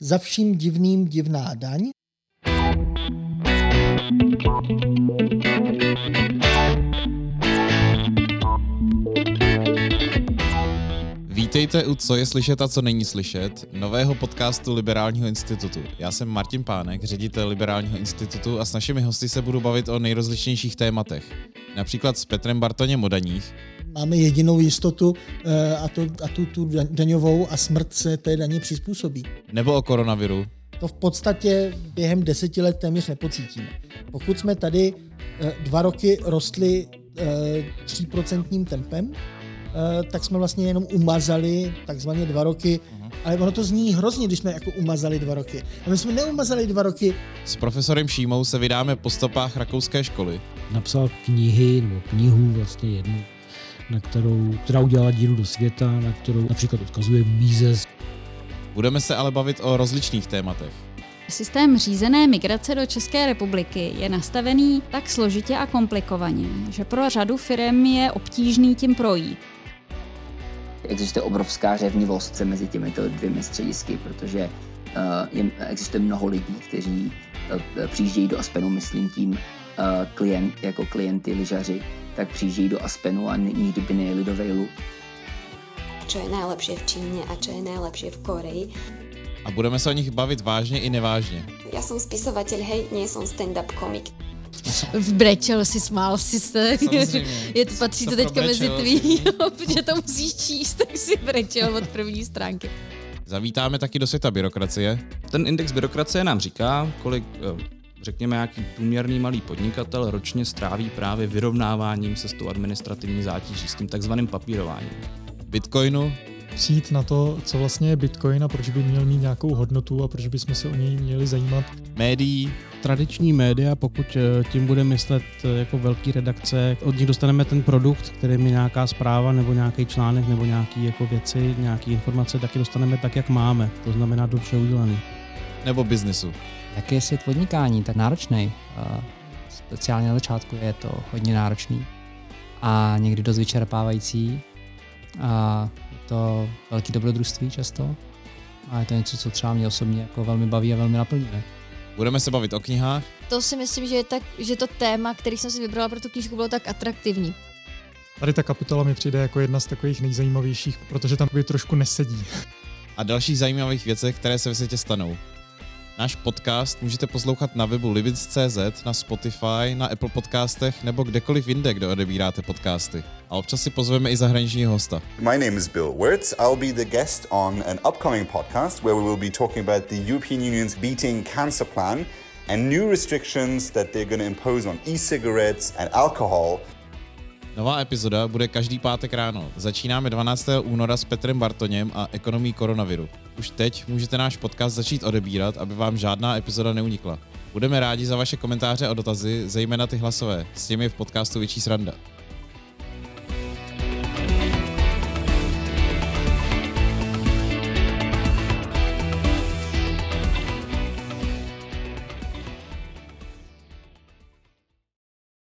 Za vším divným divná daň. Vítejte u Co je slyšet a co není slyšet, nového podcastu Liberálního institutu. Já jsem Martin Pánek, ředitel Liberálního institutu a s našimi hosty se budu bavit o nejrozličnějších tématech. Například s Petrem Bartoněm o daních. Máme jedinou jistotu eh, a, to, a tu, tu daňovou a smrt se té daně přizpůsobí. Nebo o koronaviru. To v podstatě během deseti let téměř nepocítíme. Pokud jsme tady eh, dva roky rostli 3% tempem, Eh, tak jsme vlastně jenom umazali takzvaně dva roky, uh-huh. ale ono to zní hrozně, když jsme jako umazali dva roky. A my jsme neumazali dva roky. S profesorem Šímou se vydáme po stopách rakouské školy. Napsal knihy, nebo knihu vlastně jednu, na kterou, která udělala díru do světa, na kterou například odkazuje Mízes. Budeme se ale bavit o rozličných tématech. Systém řízené migrace do České republiky je nastavený tak složitě a komplikovaně, že pro řadu firm je obtížný tím projít existuje obrovská řevnivost se mezi těmito dvěmi středisky, protože uh, je, existuje mnoho lidí, kteří uh, přijíždějí do Aspenu, myslím tím klient, jako klienty lyžaři, tak přijíždějí do Aspenu a nikdy by nejeli do Vejlu. Čo je nejlepší v Číně a čo je nejlepší v Koreji. A budeme se o nich bavit vážně i nevážně. Já jsem spisovatel, hej, nie jsem stand-up komik. Brečel si, smál si se. Samozřejmě. Je to, patří to, to teďka mezi tvý, protože to musíš číst, tak si brečel od první stránky. Zavítáme taky do světa byrokracie. Ten index byrokracie nám říká, kolik, eh, řekněme, nějaký průměrný malý podnikatel ročně stráví právě vyrovnáváním se s tou administrativní zátěží, s tím takzvaným papírováním. Bitcoinu přijít na to, co vlastně je Bitcoin a proč by měl mít nějakou hodnotu a proč bychom se o něj měli zajímat. Médií. Tradiční média, pokud eh, tím bude myslet eh, jako velký redakce, od nich dostaneme ten produkt, který mi nějaká zpráva nebo nějaký článek nebo nějaký jako věci, nějaké informace, taky dostaneme tak, jak máme. To znamená dobře udělaný. Nebo biznesu. Jaký je svět podnikání? Tak náročný. Speciálně na začátku je to hodně náročný a někdy dost vyčerpávající. A to velký dobrodružství často a je to něco, co třeba mě osobně jako velmi baví a velmi naplňuje. Budeme se bavit o knihách. To si myslím, že, je tak, že to téma, který jsem si vybrala pro tu knížku, bylo tak atraktivní. Tady ta kapitola mi přijde jako jedna z takových nejzajímavějších, protože tam by trošku nesedí. A dalších zajímavých věcech, které se v světě stanou. Náš podcast můžete poslouchat na webu livic.cz, na Spotify, na Apple podcastech nebo kdekoliv jinde, kde odebíráte podcasty. A občas si pozveme i zahraničního hosta. My name is Bill Wirtz. I'll be the guest on an upcoming podcast where we will be talking about the European Union's Beating Cancer Plan and new restrictions that they're going to impose on e-cigarettes and alcohol Nová epizoda bude každý pátek ráno. Začínáme 12. února s Petrem Bartoněm a ekonomí koronaviru. Už teď můžete náš podcast začít odebírat, aby vám žádná epizoda neunikla. Budeme rádi za vaše komentáře a dotazy, zejména ty hlasové. S těmi je v podcastu větší sranda.